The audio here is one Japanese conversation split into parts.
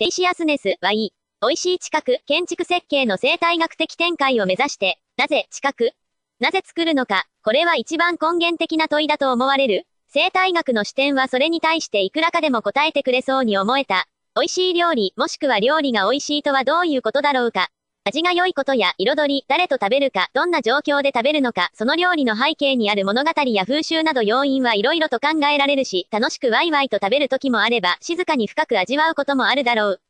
テイシアスネスはいい。美味しい近く、建築設計の生態学的展開を目指して、なぜ近くなぜ作るのか、これは一番根源的な問いだと思われる生態学の視点はそれに対していくらかでも答えてくれそうに思えた。美味しい料理、もしくは料理が美味しいとはどういうことだろうか？味が良いことや彩り、誰と食べるか、どんな状況で食べるのか、その料理の背景にある物語や風習など要因はいろいろと考えられるし、楽しくワイワイと食べる時もあれば、静かに深く味わうこともあるだろう。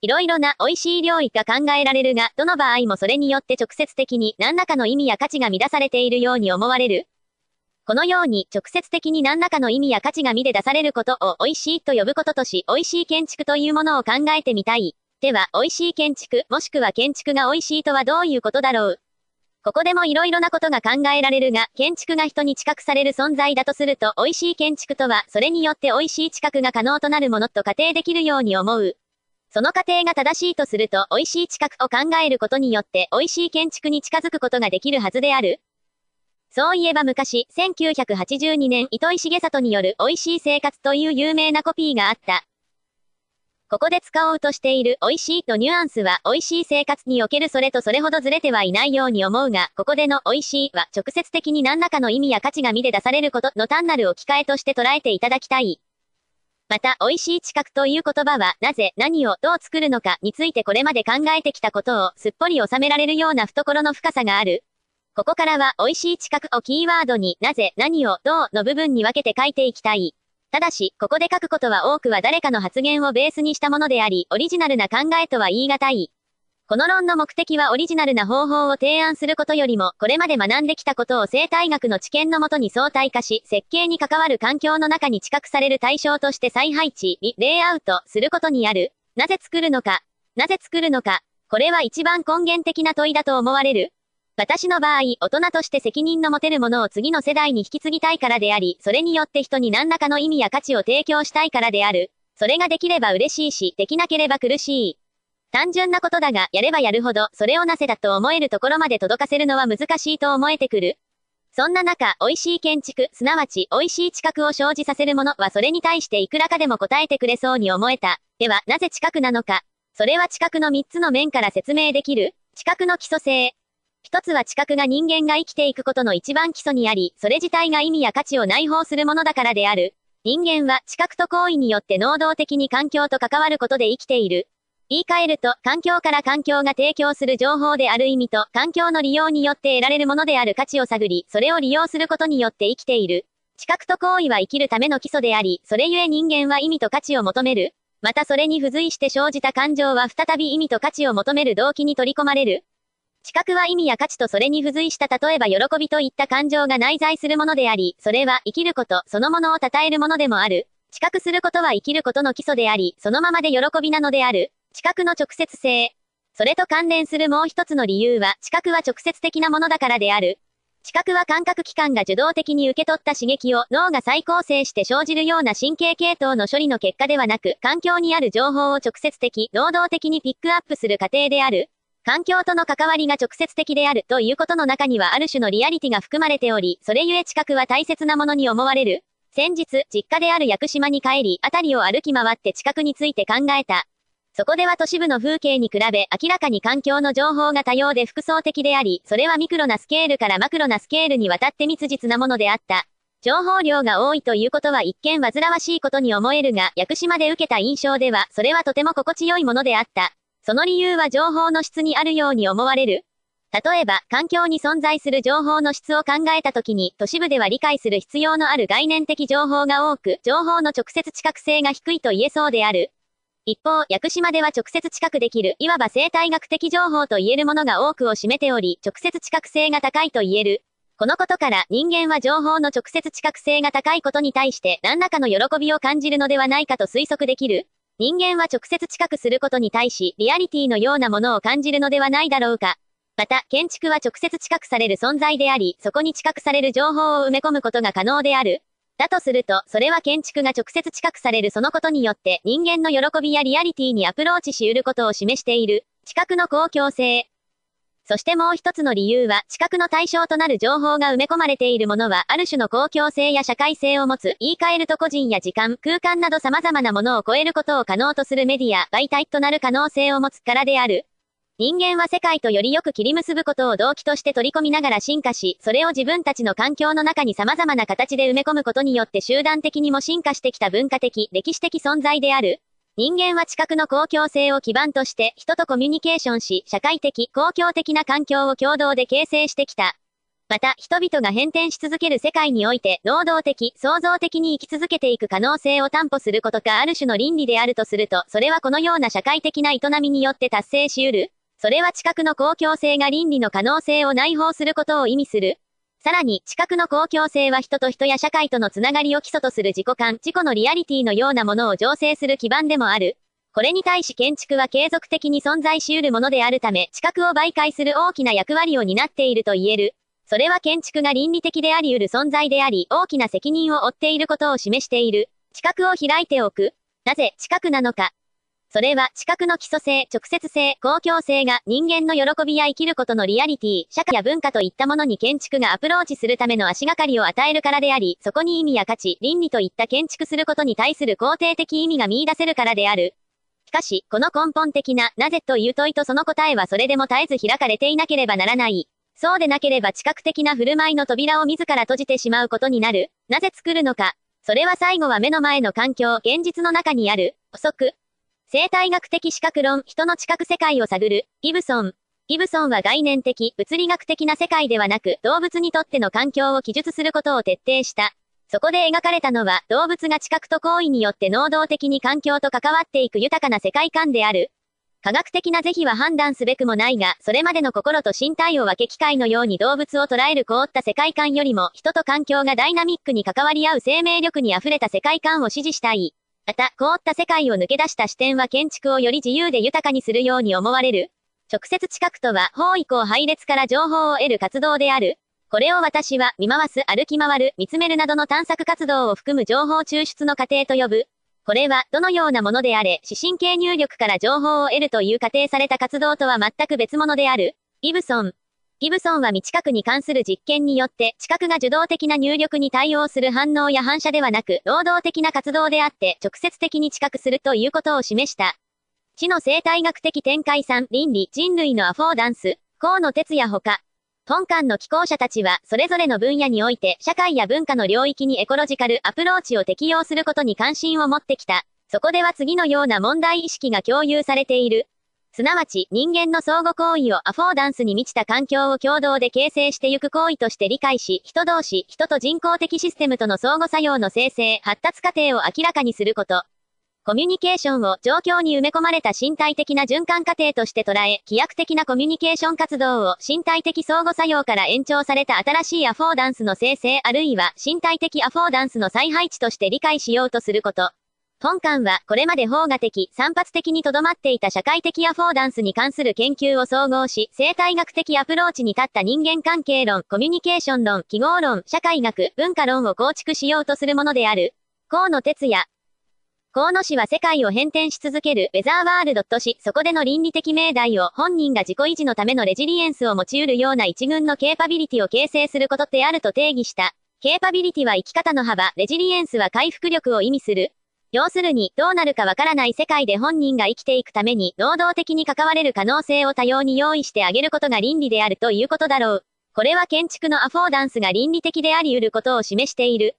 いろいろな美味しい料理が考えられるが、どの場合もそれによって直接的に何らかの意味や価値が乱されているように思われる？このように直接的に何らかの意味や価値が見で出されることを美味しいと呼ぶこととし、美味しい建築というものを考えてみたい。では、美味しい建築、もしくは建築が美味しいとはどういうことだろうここでも色々なことが考えられるが、建築が人に知覚される存在だとすると、美味しい建築とは、それによって美味しい知覚が可能となるものと仮定できるように思う。その過程が正しいとすると、美味しい知覚を考えることによって、美味しい建築に近づくことができるはずである。そういえば昔、1982年、糸井重里による美味しい生活という有名なコピーがあった。ここで使おうとしている美味しいのニュアンスは美味しい生活におけるそれとそれほどずれてはいないように思うが、ここでの美味しいは直接的に何らかの意味や価値が見で出されることの単なる置き換えとして捉えていただきたい。また、美味しい知覚という言葉は、なぜ、何を、どう作るのかについてこれまで考えてきたことを、すっぽり収められるような懐の深さがある。ここからは、美味しい知覚をキーワードになぜ、何を、どうの部分に分けて書いていきたい。ただし、ここで書くことは多くは誰かの発言をベースにしたものであり、オリジナルな考えとは言い難い。この論の目的はオリジナルな方法を提案することよりも、これまで学んできたことを生態学の知見のもとに相対化し、設計に関わる環境の中に知覚される対象として再配置、レイアウトすることにある。なぜ作るのかなぜ作るのかこれは一番根源的な問いだと思われる私の場合、大人として責任の持てるものを次の世代に引き継ぎたいからであり、それによって人に何らかの意味や価値を提供したいからである。それができれば嬉しいし、できなければ苦しい。単純なことだが、やればやるほど、それをなせだと思えるところまで届かせるのは難しいと思えてくる。そんな中、美味しい建築、すなわち美味しい知覚を生じさせるものはそれに対していくらかでも答えてくれそうに思えた。では、なぜ知覚なのか。それは知覚の3つの面から説明できる知覚の基礎性。一つは知覚が人間が生きていくことの一番基礎にあり、それ自体が意味や価値を内包するものだからである。人間は知覚と行為によって能動的に環境と関わることで生きている。言い換えると、環境から環境が提供する情報である意味と、環境の利用によって得られるものである価値を探り、それを利用することによって生きている。知覚と行為は生きるための基礎であり、それゆえ人間は意味と価値を求める。またそれに付随して生じた感情は再び意味と価値を求める動機に取り込まれる。知覚は意味や価値とそれに付随した例えば喜びといった感情が内在するものであり、それは生きること、そのものを称えるものでもある。知覚することは生きることの基礎であり、そのままで喜びなのである。知覚の直接性。それと関連するもう一つの理由は、知覚は直接的なものだからである。知覚は感覚器官が受動的に受け取った刺激を脳が再構成して生じるような神経系統の処理の結果ではなく、環境にある情報を直接的、能動的にピックアップする過程である。環境との関わりが直接的であるということの中にはある種のリアリティが含まれており、それゆえ知覚は大切なものに思われる。先日、実家である屋久島に帰り、辺りを歩き回って知覚について考えた。そこでは都市部の風景に比べ明らかに環境の情報が多様で複層的であり、それはミクロなスケールからマクロなスケールにわたって密実なものであった。情報量が多いということは一見煩わしいことに思えるが、屋久島で受けた印象では、それはとても心地よいものであった。その理由は情報の質にあるように思われる例えば、環境に存在する情報の質を考えたときに、都市部では理解する必要のある概念的情報が多く、情報の直接知覚性が低いと言えそうである。一方、屋久島では直接知覚できる、いわば生態学的情報と言えるものが多くを占めており、直接知覚性が高いと言える。このことから、人間は情報の直接知覚性が高いことに対して、何らかの喜びを感じるのではないかと推測できる。人間は直接近くすることに対し、リアリティのようなものを感じるのではないだろうか。また、建築は直接近くされる存在であり、そこに近くされる情報を埋め込むことが可能である。だとすると、それは建築が直接近くされるそのことによって、人間の喜びやリアリティにアプローチし得ることを示している。近くの公共性。そしてもう一つの理由は、知覚の対象となる情報が埋め込まれているものは、ある種の公共性や社会性を持つ、言い換えると個人や時間、空間など様々なものを超えることを可能とするメディア、媒体となる可能性を持つからである。人間は世界とよりよく切り結ぶことを動機として取り込みながら進化し、それを自分たちの環境の中に様々な形で埋め込むことによって集団的にも進化してきた文化的、歴史的存在である。人間は知覚の公共性を基盤として人とコミュニケーションし、社会的、公共的な環境を共同で形成してきた。また、人々が変転し続ける世界において、能動的、創造的に生き続けていく可能性を担保することかある種の倫理であるとすると、それはこのような社会的な営みによって達成し得るそれは知覚の公共性が倫理の可能性を内包することを意味するさらに、知覚の公共性は人と人や社会とのつながりを基礎とする自己感、自己のリアリティのようなものを醸成する基盤でもある。これに対し建築は継続的に存在し得るものであるため、知覚を媒介する大きな役割を担っていると言える。それは建築が倫理的であり得る存在であり、大きな責任を負っていることを示している。知覚を開いておく。なぜ、知覚なのか。それは、知覚の基礎性、直接性、公共性が人間の喜びや生きることのリアリティ、社会や文化といったものに建築がアプローチするための足がかりを与えるからであり、そこに意味や価値、倫理といった建築することに対する肯定的意味が見出せるからである。しかし、この根本的な、なぜという問いとその答えはそれでも絶えず開かれていなければならない。そうでなければ知覚的な振る舞いの扉を自ら閉じてしまうことになる。なぜ作るのか。それは最後は目の前の環境、現実の中にある、補足、生態学的視覚論、人の知覚世界を探る、ギブソン。ギブソンは概念的、物理学的な世界ではなく、動物にとっての環境を記述することを徹底した。そこで描かれたのは、動物が知覚と行為によって能動的に環境と関わっていく豊かな世界観である。科学的な是非は判断すべくもないが、それまでの心と身体を分け機械のように動物を捉える凍った世界観よりも、人と環境がダイナミックに関わり合う生命力に溢れた世界観を支持したい。また、凍った世界を抜け出した視点は建築をより自由で豊かにするように思われる。直接知覚とは、方位向配列から情報を得る活動である。これを私は、見回す、歩き回る、見つめるなどの探索活動を含む情報抽出の過程と呼ぶ。これは、どのようなものであれ、指針系入力から情報を得るという仮定された活動とは全く別物である。ギブソン、ギブソンは未知覚に関する実験によって、知覚が受動的な入力に対応する反応や反射ではなく、労働的な活動であって、直接的に知覚するということを示した。知の生態学的展開3、倫理、人類のアフォーダンス、河野哲也ほか。本館の寄稿者たちは、それぞれの分野において、社会や文化の領域にエコロジカルアプローチを適用することに関心を持ってきた。そこでは次のような問題意識が共有されている。すなわち人間の相互行為をアフォーダンスに満ちた環境を共同で形成してゆく行為として理解し、人同士、人と人工的システムとの相互作用の生成、発達過程を明らかにすること。コミュニケーションを状況に埋め込まれた身体的な循環過程として捉え、飛躍的なコミュニケーション活動を身体的相互作用から延長された新しいアフォーダンスの生成あるいは身体的アフォーダンスの再配置として理解しようとすること。本館はこれまで法画的、散発的にとどまっていた社会的アフォーダンスに関する研究を総合し、生態学的アプローチに立った人間関係論、コミュニケーション論、記号論、社会学、文化論を構築しようとするものである。河野哲也。河野氏は世界を変転し続けるウェザーワールドとし、そこでの倫理的命題を本人が自己維持のためのレジリエンスを持ち得るような一群のケーパビリティを形成することであると定義した。ケーパビリティは生き方の幅、レジリエンスは回復力を意味する。要するに、どうなるかわからない世界で本人が生きていくために、能動的に関われる可能性を多様に用意してあげることが倫理であるということだろう。これは建築のアフォーダンスが倫理的であり得ることを示している。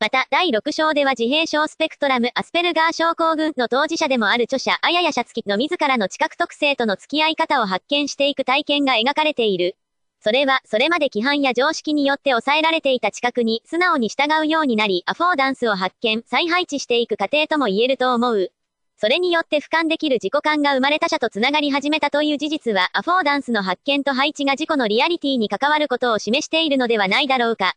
また、第6章では自閉症スペクトラム、アスペルガー症候群の当事者でもある著者、あややシャツキの自らの知覚特性との付き合い方を発見していく体験が描かれている。それは、それまで規範や常識によって抑えられていた知覚に素直に従うようになり、アフォーダンスを発見、再配置していく過程とも言えると思う。それによって俯瞰できる自己感が生まれ他者と繋がり始めたという事実は、アフォーダンスの発見と配置が自己のリアリティに関わることを示しているのではないだろうか。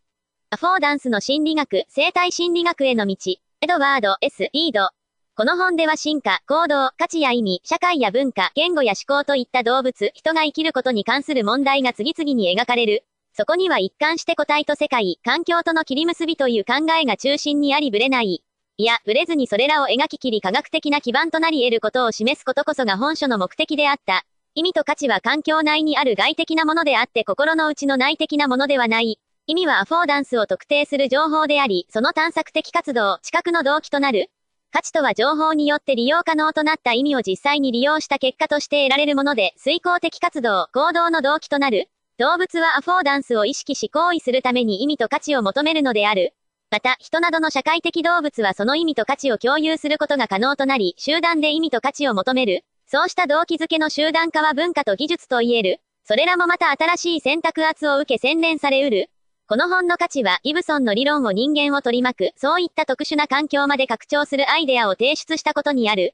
アフォーダンスの心理学、生態心理学への道、エドワード・ S・ リード。この本では進化、行動、価値や意味、社会や文化、言語や思考といった動物、人が生きることに関する問題が次々に描かれる。そこには一貫して個体と世界、環境との切り結びという考えが中心にありぶれない。いや、ぶれずにそれらを描き切り科学的な基盤となり得ることを示すことこそが本書の目的であった。意味と価値は環境内にある外的なものであって心の内の内的なものではない。意味はアフォーダンスを特定する情報であり、その探索的活動、知覚の動機となる。価値とは情報によって利用可能となった意味を実際に利用した結果として得られるもので、遂行的活動、行動の動機となる。動物はアフォーダンスを意識し行為するために意味と価値を求めるのである。また、人などの社会的動物はその意味と価値を共有することが可能となり、集団で意味と価値を求める。そうした動機づけの集団化は文化と技術と言える。それらもまた新しい選択圧を受け洗練されうる。この本の価値は、ギブソンの理論を人間を取り巻く、そういった特殊な環境まで拡張するアイデアを提出したことにある。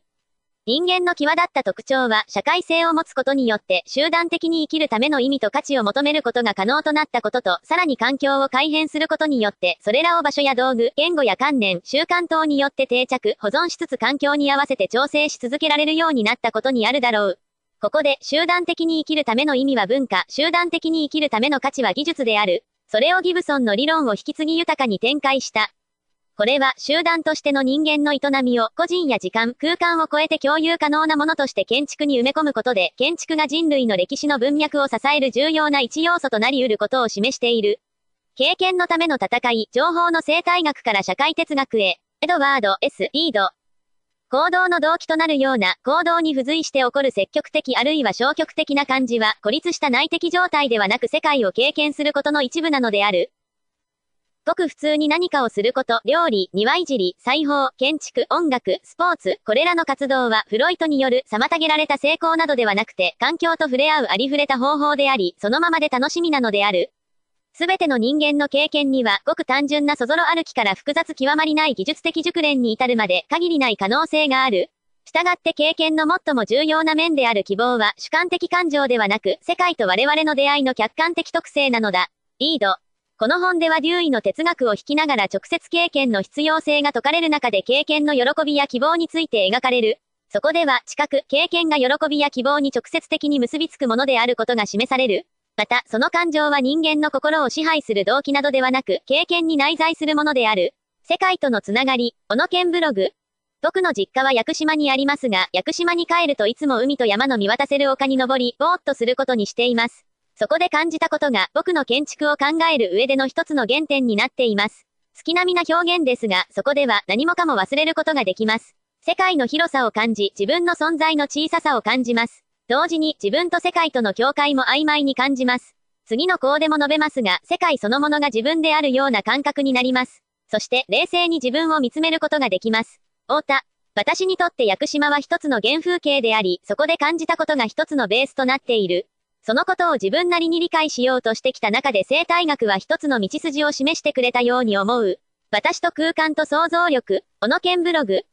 人間の際立った特徴は、社会性を持つことによって、集団的に生きるための意味と価値を求めることが可能となったことと、さらに環境を改変することによって、それらを場所や道具、言語や観念、習慣等によって定着、保存しつつ環境に合わせて調整し続けられるようになったことにあるだろう。ここで、集団的に生きるための意味は文化、集団的に生きるための価値は技術である。それをギブソンの理論を引き継ぎ豊かに展開した。これは集団としての人間の営みを個人や時間、空間を超えて共有可能なものとして建築に埋め込むことで、建築が人類の歴史の文脈を支える重要な一要素となり得ることを示している。経験のための戦い、情報の生態学から社会哲学へ、エドワード・ S・ リード。行動の動機となるような行動に付随して起こる積極的あるいは消極的な感じは孤立した内的状態ではなく世界を経験することの一部なのである。ごく普通に何かをすること、料理、庭いじり、裁縫、建築、音楽、スポーツ、これらの活動はフロイトによる妨げられた成功などではなくて、環境と触れ合うありふれた方法であり、そのままで楽しみなのである。すべての人間の経験には、ごく単純なそぞろ歩きから複雑極まりない技術的熟練に至るまで限りない可能性がある。従って経験の最も重要な面である希望は主観的感情ではなく、世界と我々の出会いの客観的特性なのだ。リード。この本では竜医の哲学を引きながら直接経験の必要性が説かれる中で経験の喜びや希望について描かれる。そこでは、知覚、経験が喜びや希望に直接的に結びつくものであることが示される。また、その感情は人間の心を支配する動機などではなく、経験に内在するものである。世界とのつながり、小野県ブログ。僕の実家は屋久島にありますが、屋久島に帰るといつも海と山の見渡せる丘に登り、ぼーっとすることにしています。そこで感じたことが僕の建築を考える上での一つの原点になっています。月並みな表現ですが、そこでは何もかも忘れることができます。世界の広さを感じ、自分の存在の小ささを感じます。同時に自分と世界との境界も曖昧に感じます。次の項でも述べますが、世界そのものが自分であるような感覚になります。そして、冷静に自分を見つめることができます。太田。私にとって屋久島は一つの原風景であり、そこで感じたことが一つのベースとなっている。そのことを自分なりに理解しようとしてきた中で生態学は一つの道筋を示してくれたように思う。私と空間と想像力、小野健ブログ。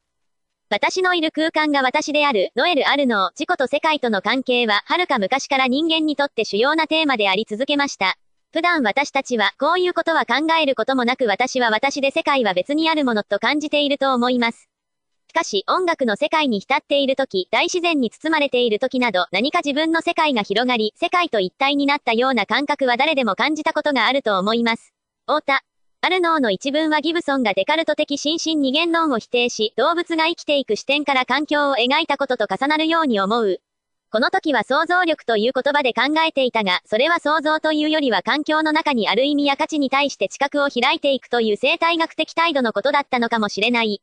私のいる空間が私である、ノエル・アルノー、自己と世界との関係は、はるか昔から人間にとって主要なテーマであり続けました。普段私たちは、こういうことは考えることもなく私は私で世界は別にあるものと感じていると思います。しかし、音楽の世界に浸っている時、大自然に包まれている時など、何か自分の世界が広がり、世界と一体になったような感覚は誰でも感じたことがあると思います。太田。アルノーの一文はギブソンがデカルト的心身二元論を否定し、動物が生きていく視点から環境を描いたことと重なるように思う。この時は想像力という言葉で考えていたが、それは想像というよりは環境の中にある意味や価値に対して知覚を開いていくという生態学的態度のことだったのかもしれない。